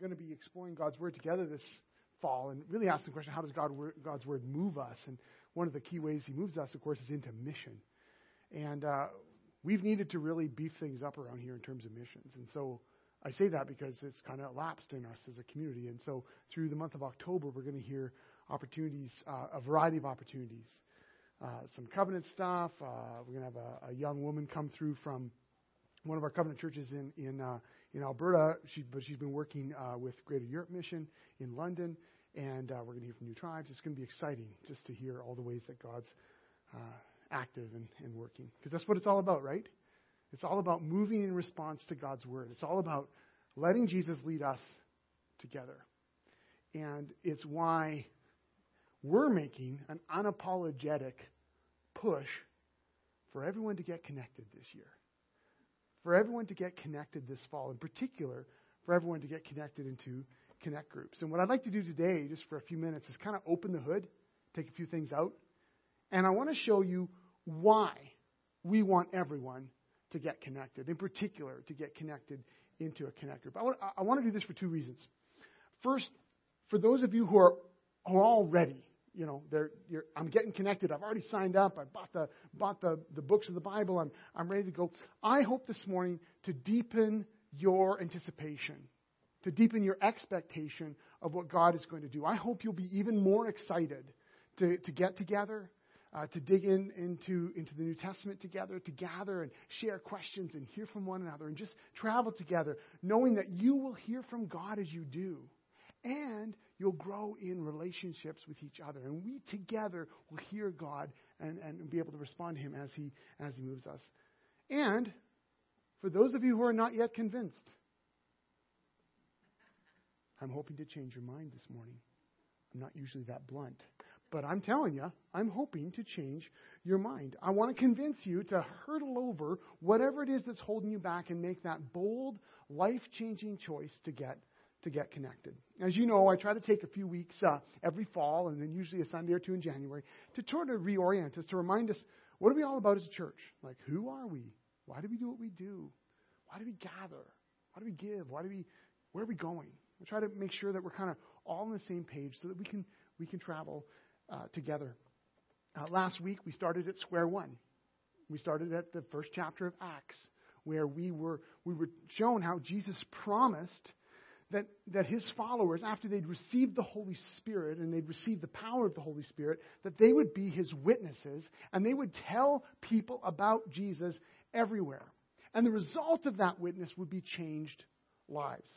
going to be exploring God's Word together this fall and really asking the question how does God, God's Word move us? And one of the key ways He moves us, of course, is into mission. And uh, we've needed to really beef things up around here in terms of missions. And so I say that because it's kind of lapsed in us as a community. And so through the month of October, we're going to hear opportunities, uh, a variety of opportunities. Uh, some covenant stuff. Uh, we're going to have a, a, young woman come through from one of our covenant churches in in uh, in Alberta. She, but she's been working uh, with Greater Europe Mission in London, and uh, we're going to hear from new tribes. It's going to be exciting just to hear all the ways that God's active and, and working, because that's what it's all about, right? It's all about moving in response to God's word. It's all about letting Jesus lead us together. And it's why we're making an unapologetic push for everyone to get connected this year. For everyone to get connected this fall, in particular, for everyone to get connected into connect groups. And what I'd like to do today, just for a few minutes, is kind of open the hood, take a few things out, and I want to show you why we want everyone to get connected, in particular, to get connected into a connect group. I want, I want to do this for two reasons. First, for those of you who are, who are already, you know, I'm getting connected. I've already signed up. I bought the bought the, the books of the Bible. I'm I'm ready to go. I hope this morning to deepen your anticipation, to deepen your expectation of what God is going to do. I hope you'll be even more excited to, to get together, uh, to dig in into, into the New Testament together, to gather and share questions and hear from one another and just travel together, knowing that you will hear from God as you do. And you'll grow in relationships with each other. And we together will hear God and, and be able to respond to Him as He, as he moves us. And for those of you who are not yet convinced, I'm hoping to change your mind this morning. I'm not usually that blunt. But I'm telling you, I'm hoping to change your mind. I want to convince you to hurdle over whatever it is that's holding you back and make that bold, life changing choice to get to get connected. As you know, I try to take a few weeks uh, every fall and then usually a Sunday or two in January to sort of reorient us, to remind us what are we all about as a church? Like, who are we? Why do we do what we do? Why do we gather? Why do we give? Why do we, where are we going? I try to make sure that we're kind of all on the same page so that we can, we can travel uh, together. Uh, last week, we started at square one. We started at the first chapter of Acts, where we were, we were shown how Jesus promised that, that his followers, after they'd received the Holy Spirit and they'd received the power of the Holy Spirit, that they would be his witnesses and they would tell people about Jesus everywhere. And the result of that witness would be changed lives.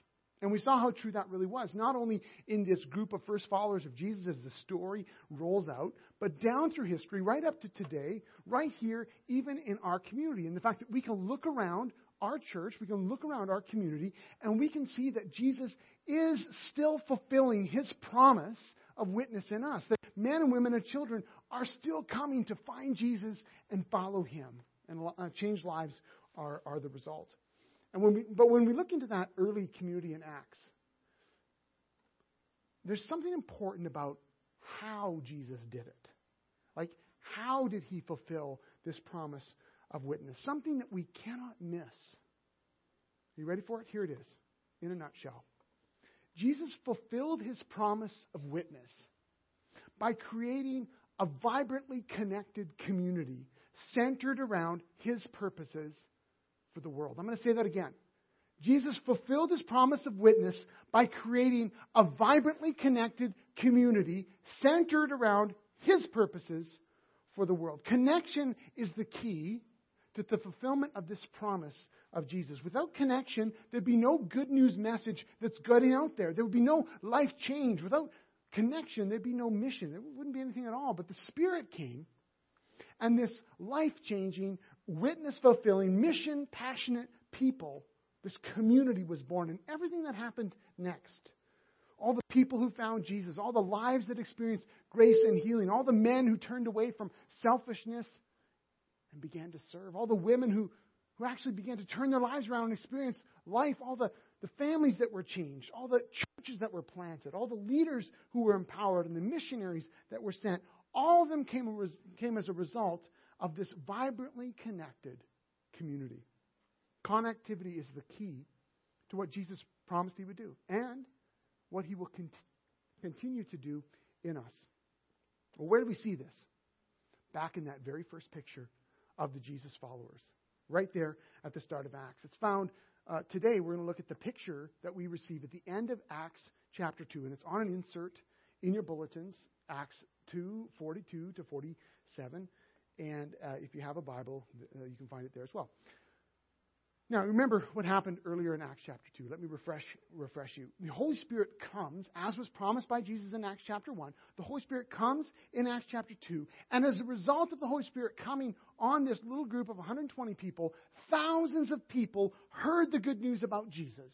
And we saw how true that really was, not only in this group of first followers of Jesus as the story rolls out, but down through history, right up to today, right here, even in our community. And the fact that we can look around our church, we can look around our community, and we can see that Jesus is still fulfilling his promise of witness in us. That men and women and children are still coming to find Jesus and follow him. And uh, changed lives are, are the result. And when we, but when we look into that early community in Acts, there's something important about how Jesus did it. Like, how did he fulfill this promise of witness? Something that we cannot miss. Are you ready for it? Here it is, in a nutshell. Jesus fulfilled his promise of witness by creating a vibrantly connected community centered around his purposes for the world. I'm going to say that again. Jesus fulfilled his promise of witness by creating a vibrantly connected community centered around his purposes for the world. Connection is the key to the fulfillment of this promise of Jesus. Without connection, there'd be no good news message that's getting out there. There would be no life change. Without connection, there'd be no mission. There wouldn't be anything at all. But the Spirit came, and this life changing, witness fulfilling, mission passionate people, this community was born, and everything that happened next. All the people who found Jesus, all the lives that experienced grace and healing, all the men who turned away from selfishness and began to serve, all the women who, who actually began to turn their lives around and experience life, all the, the families that were changed, all the churches that were planted, all the leaders who were empowered, and the missionaries that were sent, all of them came, came as a result of this vibrantly connected community. Connectivity is the key to what Jesus promised he would do and what he will con- continue to do in us. Well, where do we see this? Back in that very first picture of the Jesus followers, right there at the start of Acts. It's found uh, today. We're going to look at the picture that we receive at the end of Acts chapter 2, and it's on an insert in your bulletins, Acts 2 42 to 47. And uh, if you have a Bible, uh, you can find it there as well. Now, remember what happened earlier in Acts chapter 2. Let me refresh, refresh you. The Holy Spirit comes, as was promised by Jesus in Acts chapter 1. The Holy Spirit comes in Acts chapter 2. And as a result of the Holy Spirit coming on this little group of 120 people, thousands of people heard the good news about Jesus.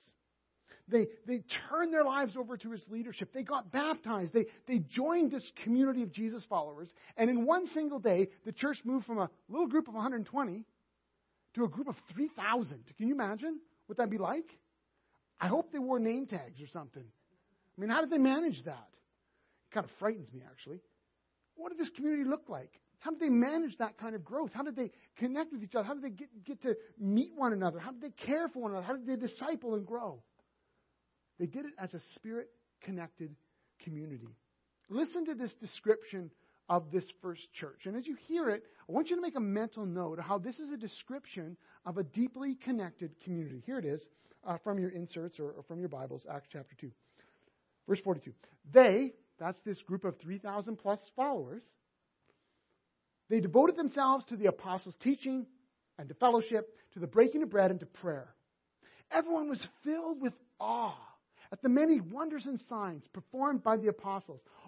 They, they turned their lives over to his leadership. They got baptized. They, they joined this community of Jesus followers. And in one single day, the church moved from a little group of 120 to a group of 3,000. Can you imagine what that'd be like? I hope they wore name tags or something. I mean, how did they manage that? It kind of frightens me, actually. What did this community look like? How did they manage that kind of growth? How did they connect with each other? How did they get, get to meet one another? How did they care for one another? How did they disciple and grow? They did it as a spirit connected community. Listen to this description of this first church. And as you hear it, I want you to make a mental note of how this is a description of a deeply connected community. Here it is uh, from your inserts or, or from your Bibles, Acts chapter 2. Verse 42. They, that's this group of 3,000 plus followers, they devoted themselves to the apostles' teaching and to fellowship, to the breaking of bread and to prayer. Everyone was filled with awe at the many wonders and signs performed by the apostles.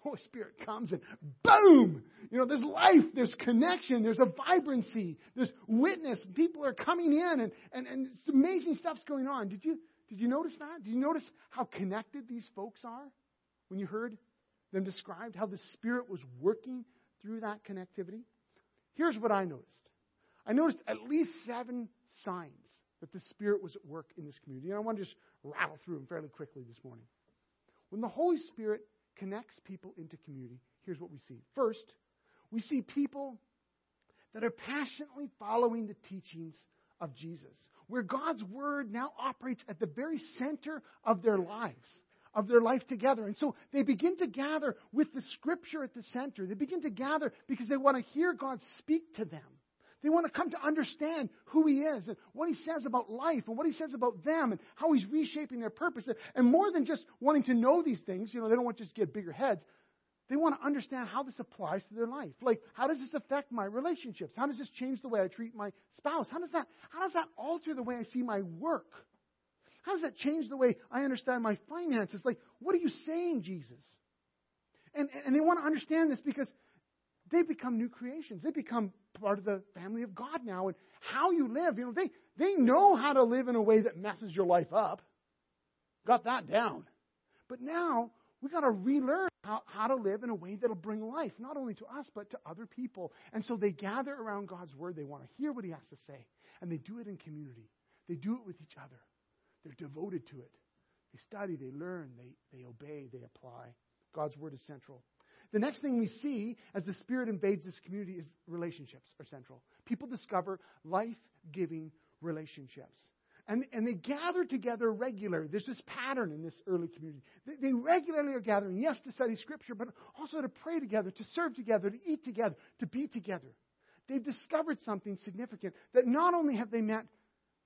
Holy Spirit comes and boom! You know, there's life, there's connection, there's a vibrancy, there's witness. People are coming in and, and, and amazing stuff's going on. Did you, did you notice that? Did you notice how connected these folks are when you heard them described? How the Spirit was working through that connectivity? Here's what I noticed I noticed at least seven signs that the Spirit was at work in this community. And I want to just rattle through them fairly quickly this morning. When the Holy Spirit connects people into community, here's what we see. First, we see people that are passionately following the teachings of Jesus, where God's word now operates at the very center of their lives, of their life together. And so they begin to gather with the scripture at the center. They begin to gather because they want to hear God speak to them. They want to come to understand who He is and what He says about life and what He says about them and how He's reshaping their purpose. And more than just wanting to know these things, you know, they don't want to just get bigger heads. They want to understand how this applies to their life. Like, how does this affect my relationships? How does this change the way I treat my spouse? How does that, how does that alter the way I see my work? How does that change the way I understand my finances? Like, what are you saying, Jesus? And, and they want to understand this because they become new creations. They become part of the family of God now. And how you live, you know, they, they know how to live in a way that messes your life up. Got that down. But now we got to relearn how, how to live in a way that'll bring life, not only to us, but to other people. And so they gather around God's word. They want to hear what he has to say. And they do it in community. They do it with each other. They're devoted to it. They study, they learn, they, they obey, they apply. God's word is central. The next thing we see as the Spirit invades this community is relationships are central. People discover life giving relationships. And, and they gather together regularly. There's this pattern in this early community. They, they regularly are gathering, yes, to study Scripture, but also to pray together, to serve together, to eat together, to be together. They've discovered something significant that not only have they met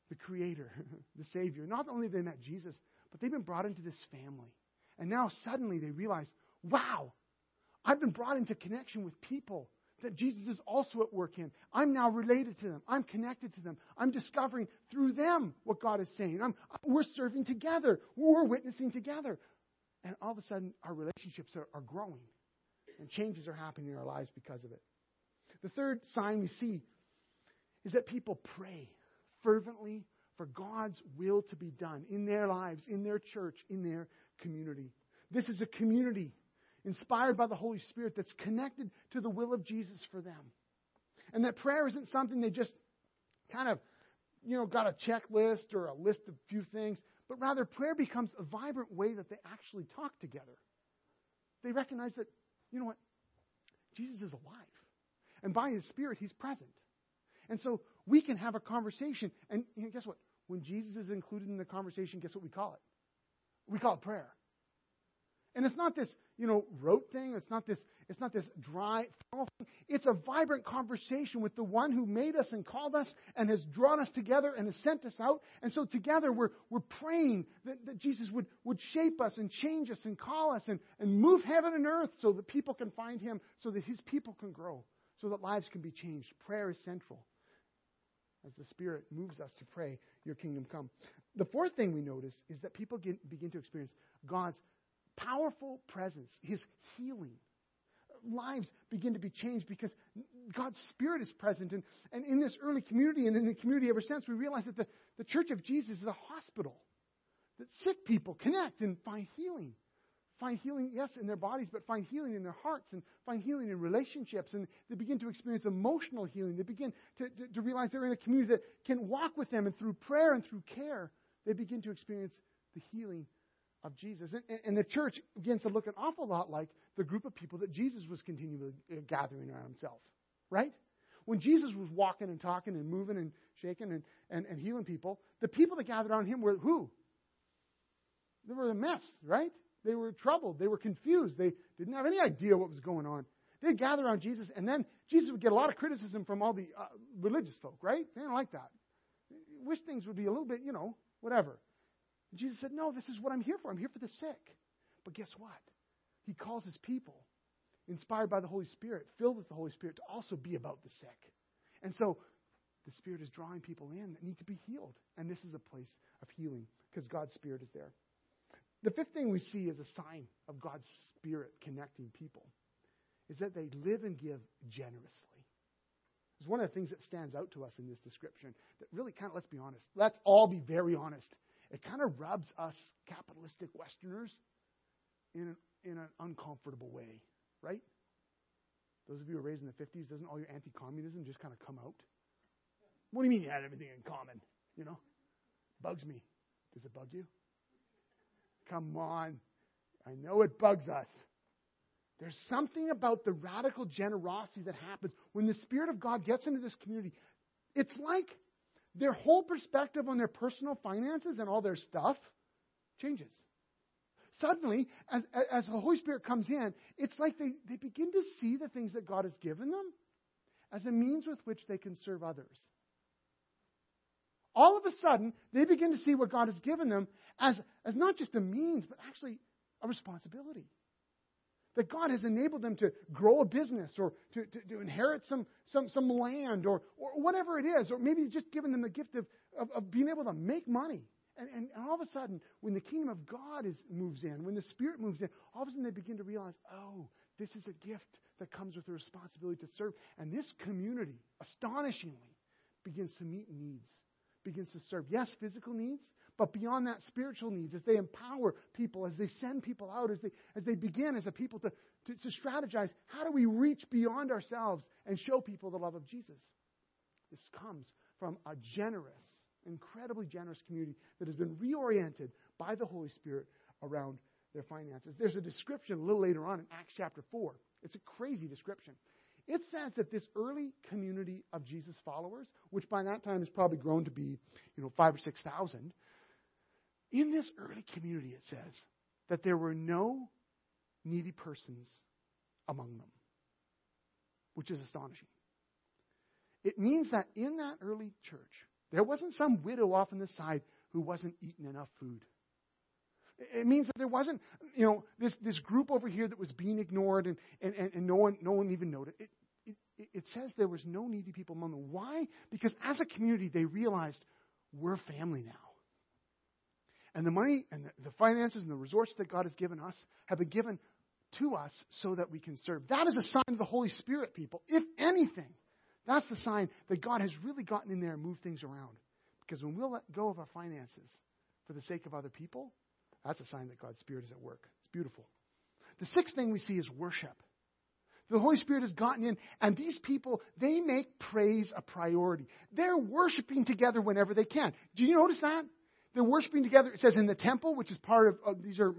the Creator, the Savior, not only have they met Jesus, but they've been brought into this family. And now suddenly they realize, wow, I've been brought into connection with people that Jesus is also at work in. I'm now related to them. I'm connected to them. I'm discovering through them what God is saying. I'm, we're serving together. We're witnessing together. And all of a sudden, our relationships are, are growing. And changes are happening in our lives because of it. The third sign we see is that people pray fervently for God's will to be done in their lives, in their church, in their community. This is a community inspired by the Holy Spirit, that's connected to the will of Jesus for them. And that prayer isn't something they just kind of, you know, got a checklist or a list of few things, but rather prayer becomes a vibrant way that they actually talk together. They recognize that, you know what, Jesus is alive. And by his Spirit, he's present. And so we can have a conversation. And you know, guess what? When Jesus is included in the conversation, guess what we call it? We call it prayer. And it's not this, you know, rote thing. It's not this, it's not this dry, thing. It's a vibrant conversation with the one who made us and called us and has drawn us together and has sent us out. And so together we're, we're praying that, that Jesus would, would shape us and change us and call us and, and move heaven and earth so that people can find him, so that his people can grow, so that lives can be changed. Prayer is central as the Spirit moves us to pray, Your kingdom come. The fourth thing we notice is that people get, begin to experience God's powerful presence, His healing. Lives begin to be changed because God's Spirit is present. And, and in this early community and in the community ever since, we realize that the, the Church of Jesus is a hospital, that sick people connect and find healing find healing, yes, in their bodies, but find healing in their hearts and find healing in relationships. And they begin to experience emotional healing. They begin to, to, to realize they're in a community that can walk with them. And through prayer and through care, they begin to experience the healing of Jesus. And, and, the church begins to look an awful lot like the group of people that Jesus was continually uh, gathering around himself, right? When Jesus was walking and talking and moving and shaking and, and, and healing people, the people that gathered around him were who? They were a mess, right? They were troubled. They were confused. They didn't have any idea what was going on. They'd gather around Jesus, and then Jesus would get a lot of criticism from all the uh, religious folk, right? They didn't like that. Wish things would be a little bit, you know, whatever. And Jesus said, No, this is what I'm here for. I'm here for the sick. But guess what? He calls his people, inspired by the Holy Spirit, filled with the Holy Spirit, to also be about the sick. And so the Spirit is drawing people in that need to be healed. And this is a place of healing because God's Spirit is there. The fifth thing we see as a sign of God's Spirit connecting people is that they live and give generously. It's one of the things that stands out to us in this description that really kind of, let's be honest, let's all be very honest. It kind of rubs us capitalistic Westerners in an, in an uncomfortable way, right? Those of you who were raised in the 50s, doesn't all your anti communism just kind of come out? What do you mean you had everything in common? You know? Bugs me. Does it bug you? Come on. I know it bugs us. There's something about the radical generosity that happens when the Spirit of God gets into this community. It's like their whole perspective on their personal finances and all their stuff changes. Suddenly, as, as the Holy Spirit comes in, it's like they, they begin to see the things that God has given them as a means with which they can serve others. All of a sudden, they begin to see what God has given them as, as not just a means, but actually a responsibility. That God has enabled them to grow a business or to, to, to inherit some, some, some land or, or whatever it is, or maybe just given them the gift of, of, of being able to make money. And, and, all of a sudden, when the kingdom of God is, moves in, when the Spirit moves in, all of a sudden they begin to realize, oh, this is a gift that comes with a responsibility to serve. And this community, astonishingly, begins to meet needs, begins to serve. Yes, physical needs, but beyond that, spiritual needs, as they empower people, as they send people out, as they, as they begin as a people to, to, to strategize, how do we reach beyond ourselves and show people the love of Jesus? This comes from a generous, incredibly generous community that has been reoriented by the Holy Spirit around their finances. There's a description a little later on in Acts chapter 4. It's a crazy description. It says that this early community of Jesus followers, which by that time has probably grown to be, you know, five or six thousand, in this early community, it says that there were no needy persons among them, which is astonishing. It means that in that early church, there wasn't some widow off on the side who wasn't eating enough food. It means that there wasn't, you know, this, this group over here that was being ignored and, and, and, and no, one, no one even noticed. It, it, it says there was no needy people among them. Why? Because as a community, they realized we're family now. And the money and the finances and the resources that God has given us have been given to us so that we can serve. That is a sign of the Holy Spirit, people. If anything, that's the sign that God has really gotten in there and moved things around. Because when we'll let go of our finances for the sake of other people, that's a sign that God's Spirit is at work. It's beautiful. The sixth thing we see is worship. The Holy Spirit has gotten in, and these people, they make praise a priority. They're worshiping together whenever they can. Do you notice that? They're worshiping together. It says in the temple, which is part of, of these are,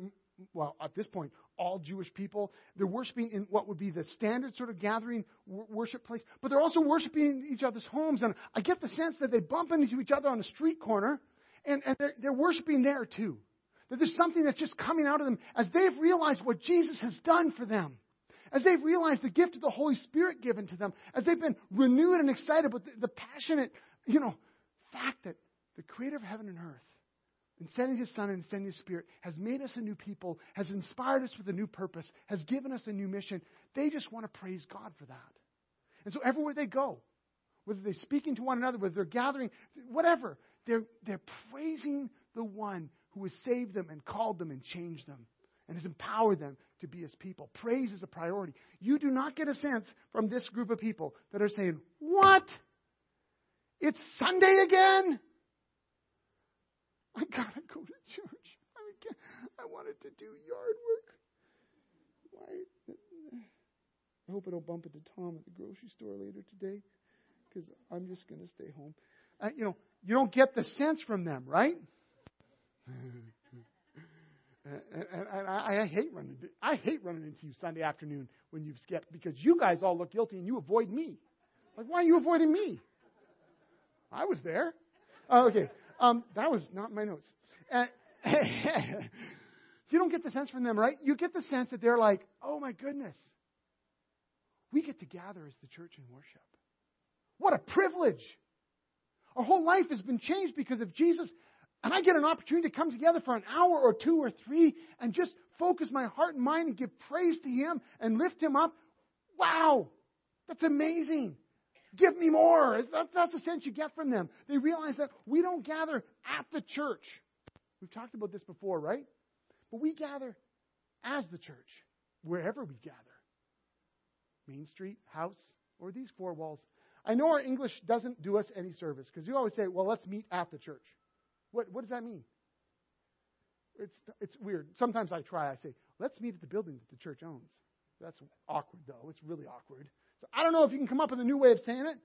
well, at this point, all Jewish people. They're worshiping in what would be the standard sort of gathering worship place, but they're also worshiping in each other's homes. And I get the sense that they bump into each other on a street corner, and, and they're, they're worshiping there too. That there's something that's just coming out of them as they've realized what Jesus has done for them as they've realized the gift of the Holy Spirit given to them, as they've been renewed and excited with the, the passionate, you know, fact that the creator of heaven and earth, in sending his son and sending his spirit, has made us a new people, has inspired us with a new purpose, has given us a new mission. They just want to praise God for that. And so everywhere they go, whether they're speaking to one another, whether they're gathering, whatever, they're, they're praising the one who has saved them and called them and changed them and has empowered them to be his people. Praise is a priority. You do not get a sense from this group of people that are saying, What? It's Sunday again? I gotta go to church. I, I wanted to do yard work. Why? I hope I don't bump into Tom at the grocery store later today because I'm just going to stay home. Uh, you know, you don't get the sense from them, right? And, and I, I, hate running. I hate running into you Sunday afternoon when you've skipped because you guys all look guilty and you avoid me. Like, why are you avoiding me? I was there. Oh, okay, um, that was not my notes. Uh, you don't get the sense from them, right? You get the sense that they're like, "Oh my goodness, we get to gather as the church and worship. What a privilege! Our whole life has been changed because of Jesus and I get an opportunity to come together for an hour or two or three and just focus my heart and mind and give praise to Him and lift Him up. Wow! That's amazing. Give me more. That's the sense you get from them. They realize that we don't gather at the church. We've talked about this before, right? But we gather as the church, wherever we gather Main Street, house, or these four walls. I know our English doesn't do us any service because you always say, well, let's meet at the church. What, what does that mean? It's, it's weird. Sometimes I try. I say, let's meet at the building that the church owns. That's awkward, though. It's really awkward. So I don't know if you can come up with a new way of saying it,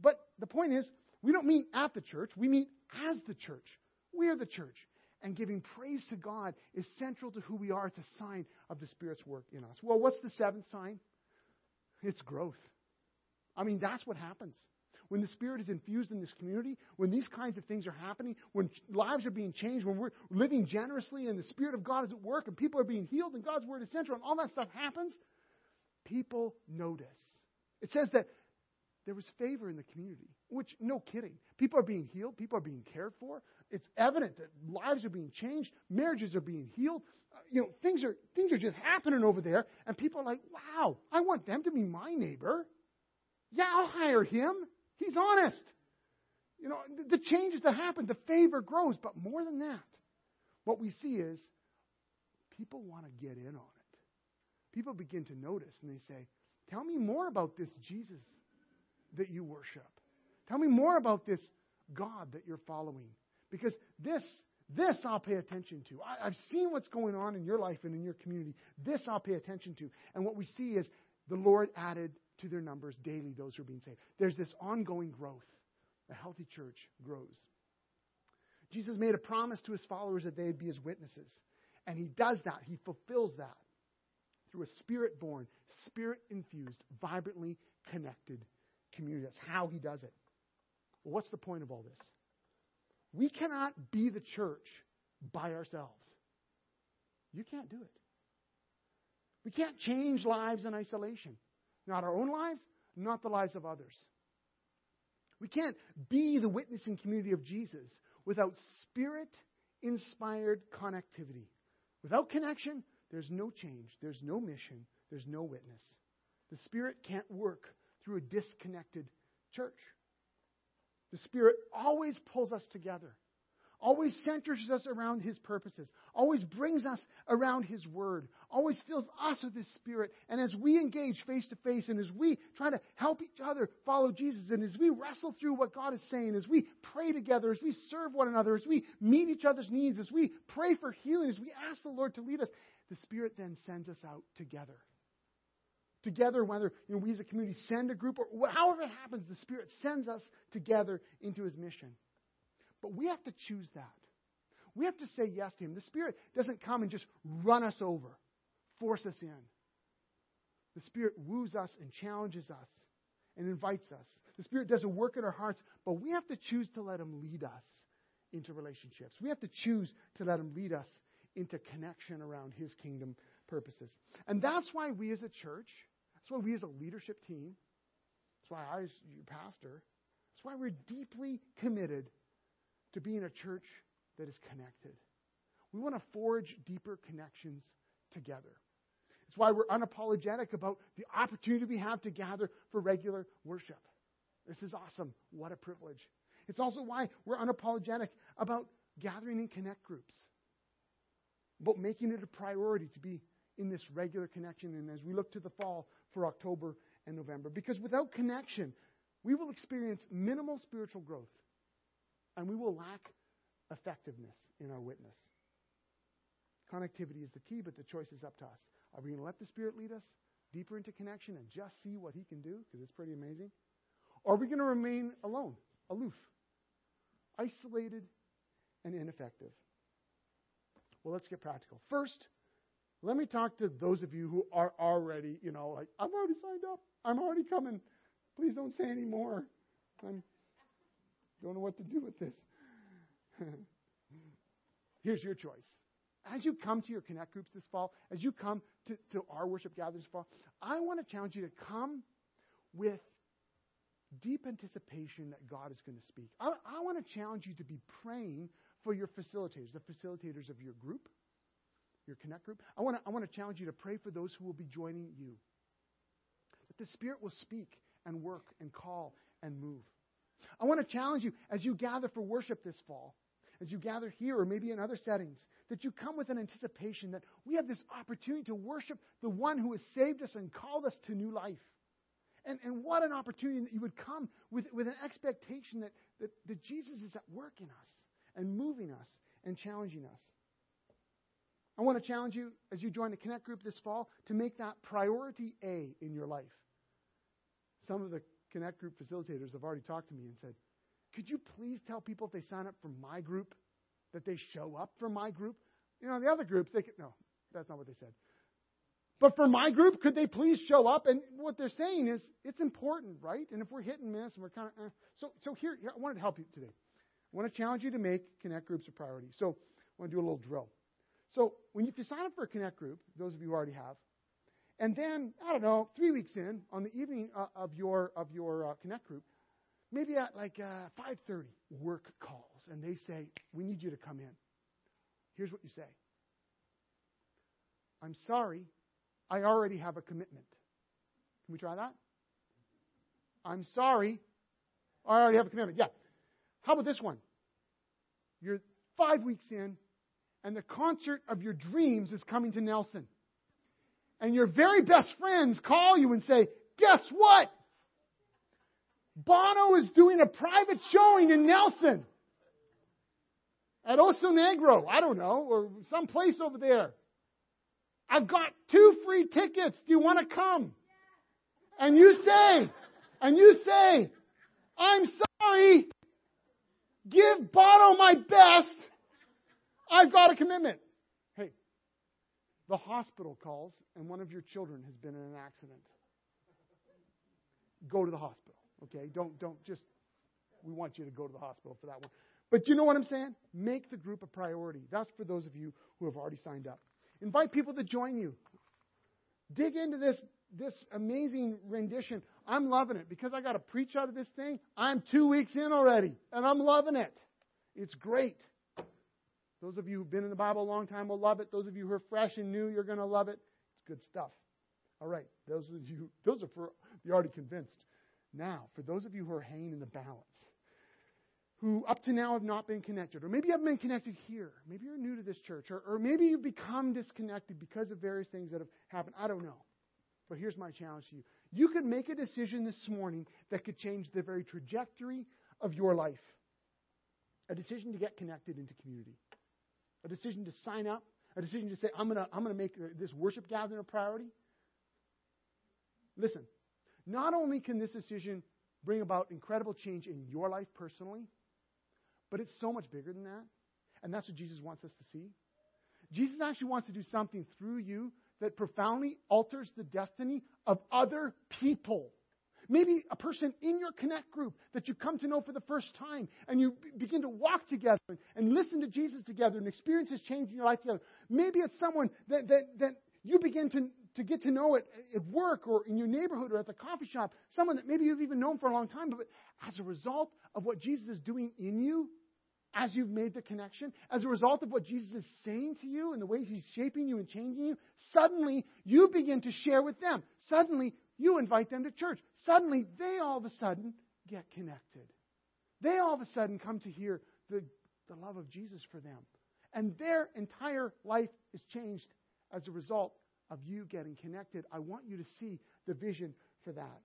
but the point is, we don't meet at the church. We meet as the church. We are the church. And giving praise to God is central to who we are. It's a sign of the Spirit's work in us. Well, what's the seventh sign? It's growth. I mean, that's what happens when the Spirit is infused in this community, when these kinds of things are happening, when lives are being changed, when we're living generously and the Spirit of God is at work and people are being healed and God's Word is central and all that stuff happens, people notice. It says that there was favor in the community, which, no kidding. People are being healed, people are being cared for. It's evident that lives are being changed, marriages are being healed. Uh, you know, things are things are just happening over there, and people are like, "Wow, I want them to be my neighbor." Yeah, I'll hire him. He's honest. You know, the changes that happen, the favor grows. But more than that, what we see is people want to get in on it. People begin to notice and they say, Tell me more about this Jesus that you worship. Tell me more about this God that you're following. Because this, this I'll pay attention to. I, have seen what's going on in your life and in your community. This I'll pay attention to. And what we see is the Lord added to their numbers daily those who are being saved. There's this ongoing growth. A healthy church grows. Jesus made a promise to his followers that they'd be his witnesses. And he does that. He fulfills that through a spirit born, spirit infused, vibrantly connected community. That's how he does it. Well, what's the point of all this? We cannot be the church by ourselves. You can't do it. We can't change lives in isolation. Not our own lives, not the lives of others. We can't be the witnessing community of Jesus without spirit inspired connectivity. Without connection, there's no change, there's no mission, there's no witness. The Spirit can't work through a disconnected church. The Spirit always pulls us together always centers us around His purposes, always brings us around His Word, always fills us with His Spirit. And as we engage face to face and as we try to help each other follow Jesus, and as we wrestle through what God is saying, as we pray together, as we serve one another, as we meet each other's needs, as we pray for healing, as we ask the Lord to lead us, the Spirit then sends us out together. Together, whether you know, we as a community send a group or however it happens, the Spirit sends us together into His mission. But we have to choose that. We have to say yes to Him. The Spirit doesn't come and just run us over, force us in. The Spirit woos us and challenges us and invites us. The Spirit does a work in our hearts, but we have to choose to let Him lead us into relationships. We have to choose to let Him lead us into connection around His kingdom purposes. And that's why we as a church, that's why we as a leadership team, that's why I, as your pastor, that's why we're deeply committed to be in a church that is connected. We want to forge deeper connections together. It's why we're unapologetic about the opportunity we have to gather for regular worship. This is awesome. What a privilege. It's also why we're unapologetic about gathering in connect groups, about making it a priority to be in this regular connection. And as we look to the fall for October and November, because without connection, we will experience minimal spiritual growth and we will lack effectiveness in our witness. Connectivity is the key, but the choice is up to us. Are we going to let the Spirit lead us deeper into connection and just see what He can do? Because it's pretty amazing. Or are we going to remain alone, aloof, isolated, and ineffective? Well, let's get practical. First, let me talk to those of you who are already, you know, like, I've already signed up. I'm already coming. Please don't say any more. I don't know what to do with this. Here's your choice. As you come to your Connect groups this fall, as you come to, to our worship gatherings this fall, I want to challenge you to come with deep anticipation that God is going to speak. I, I want to challenge you to be praying for your facilitators, the facilitators of your group, your Connect group. I want to, I want to challenge you to pray for those who will be joining you. That the Spirit will speak and work and call and move. I want to challenge you as you gather for worship this fall, as you gather here or maybe in other settings, that you come with an anticipation that we have this opportunity to worship the one who has saved us and called us to new life. And, and what an opportunity that you would come with, with an expectation that, that, that Jesus is at work in us and moving us and challenging us. I want to challenge you as you join the Connect group this fall to make that priority A in your life. Some of the Connect group facilitators have already talked to me and said, Could you please tell people if they sign up for my group that they show up for my group? You know, the other groups, they could, no, that's not what they said. But for my group, could they please show up? And what they're saying is, it's important, right? And if we're hit and miss and we're kind of, eh. so, so here, I wanted to help you today. I want to challenge you to make Connect groups a priority. So I want to do a little drill. So when you, if you sign up for a Connect group, those of you who already have, and then I don't know, three weeks in, on the evening uh, of your of your uh, Connect group, maybe at like uh, 5:30, work calls, and they say, "We need you to come in." Here's what you say. I'm sorry, I already have a commitment. Can we try that? I'm sorry, I already have a commitment. Yeah. How about this one? You're five weeks in, and the concert of your dreams is coming to Nelson. And your very best friends call you and say, Guess what? Bono is doing a private showing in Nelson. At Oso Negro, I don't know, or someplace over there. I've got two free tickets. Do you want to come? And you say, and you say, I'm sorry. Give Bono my best. I've got a commitment. The hospital calls and one of your children has been in an accident. Go to the hospital. Okay? Don't don't just we want you to go to the hospital for that one. But you know what I'm saying? Make the group a priority. That's for those of you who have already signed up. Invite people to join you. Dig into this, this amazing rendition. I'm loving it because I got to preach out of this thing. I'm two weeks in already, and I'm loving it. It's great. Those of you who've been in the Bible a long time will love it. Those of you who are fresh and new, you're going to love it. It's good stuff. All right, those of you, those are for the already convinced. Now, for those of you who are hanging in the balance, who up to now have not been connected, or maybe you haven't been connected here. Maybe you're new to this church, or, or maybe you've become disconnected because of various things that have happened. I don't know. But here's my challenge to you. You could make a decision this morning that could change the very trajectory of your life. A decision to get connected into community. A decision to sign up. a decision to say, I'm going to I'm going to make uh, this worship gathering a priority. Listen, not only can this decision bring about incredible change in your life personally, but it's so much bigger than that. And that's what Jesus wants us to see. Jesus actually wants to do something through you that profoundly alters the destiny of other people. Maybe a person in your connect group that you come to know for the first time and you begin to walk together and listen to Jesus together and experience his change in your life together. Maybe it's someone that, that, that you begin to, to get to know at, at work or in your neighborhood or at the coffee shop, someone that maybe you've even known for a long time, but as a result of what Jesus is doing in you, as you've made the connection, as a result of what Jesus is saying to you and the ways he's shaping you and changing you, suddenly you begin to share with them. Suddenly you invite them to church. Suddenly they all of a sudden get connected. They all of a sudden come to hear the, the love of Jesus for them. And their entire life is changed as a result of you getting connected. I want you to see the vision for that.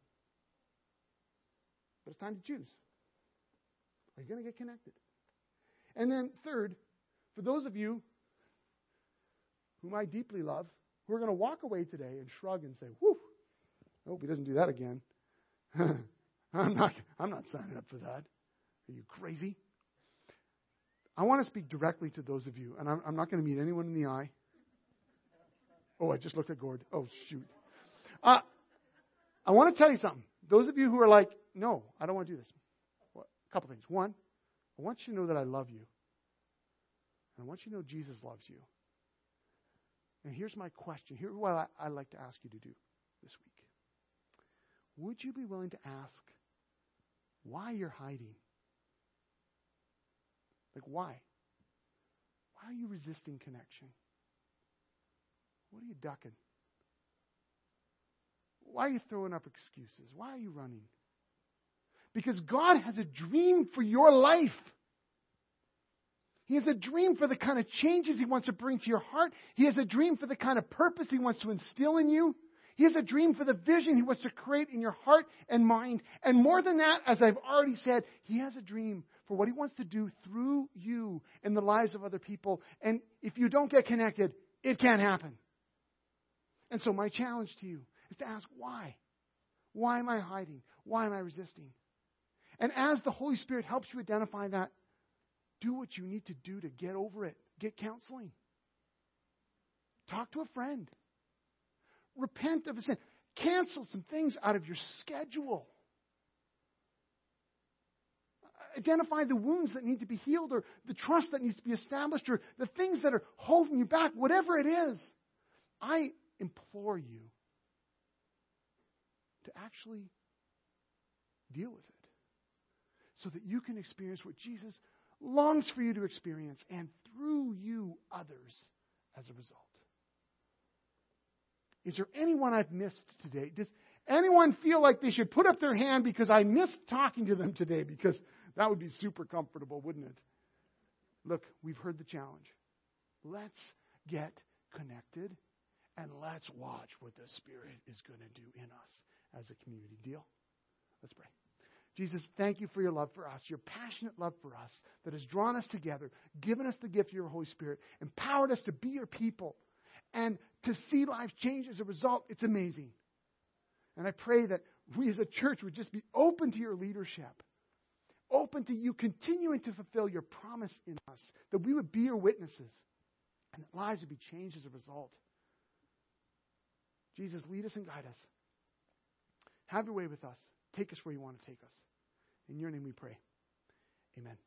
But it's time to choose. Are you going to get connected? And then, third, for those of you whom I deeply love, who are going to walk away today and shrug and say, whew, I hope he doesn't do that again. I'm not, I'm not signing up for that. Are you crazy? I want to speak directly to those of you, and I'm, I'm not going to meet anyone in the eye. Oh, I just looked at Gord. Oh, shoot. Uh, I want to tell you something. Those of you who are like, no, I don't want to do this. Well, a couple things. One, I want you to know that I love you. And I want you to know Jesus loves you. And here's my question. Here's what I, I'd like to ask you to do this week. Would you be willing to ask why you're hiding? Like, why? Why are you resisting connection? What are you ducking? Why are you throwing up excuses? Why are you running? Because God has a dream for your life. He has a dream for the kind of changes He wants to bring to your heart. He has a dream for the kind of purpose He wants to instill in you. He has a dream for the vision He wants to create in your heart and mind. And more than that, as I've already said, He has a dream for what He wants to do through you in the lives of other people. And if you don't get connected, it can't happen. And so my challenge to you is to ask why? Why am I hiding? Why am I resisting? And as the Holy Spirit helps you identify that, do what you need to do to get over it. Get counseling. Talk to a friend. Repent of a sin. Cancel some things out of your schedule. Identify the wounds that need to be healed or the trust that needs to be established or the things that are holding you back, whatever it is. I implore you to actually deal with it so that you can experience what Jesus longs for you to experience, and through you, others as a result. Is there anyone I've missed today? Does anyone feel like they should put up their hand because I missed talking to them today? Because that would be super comfortable, wouldn't it? Look, we've heard the challenge. Let's get connected and let's watch what the Spirit is going to do in us as a community. Deal? Let's pray. Jesus, thank you for your love for us, your passionate love for us that has drawn us together, given us the gift of your Holy Spirit, empowered us to be your people, and to see lives change as a result. It's amazing. And I pray that we as a church would just be open to your leadership, open to you continuing to fulfill your promise in us, that we would be your witnesses, and that lives would be changed as a result. Jesus, lead us and guide us. Have your way with us. Take us where you want to take us. In your name we pray. Amen.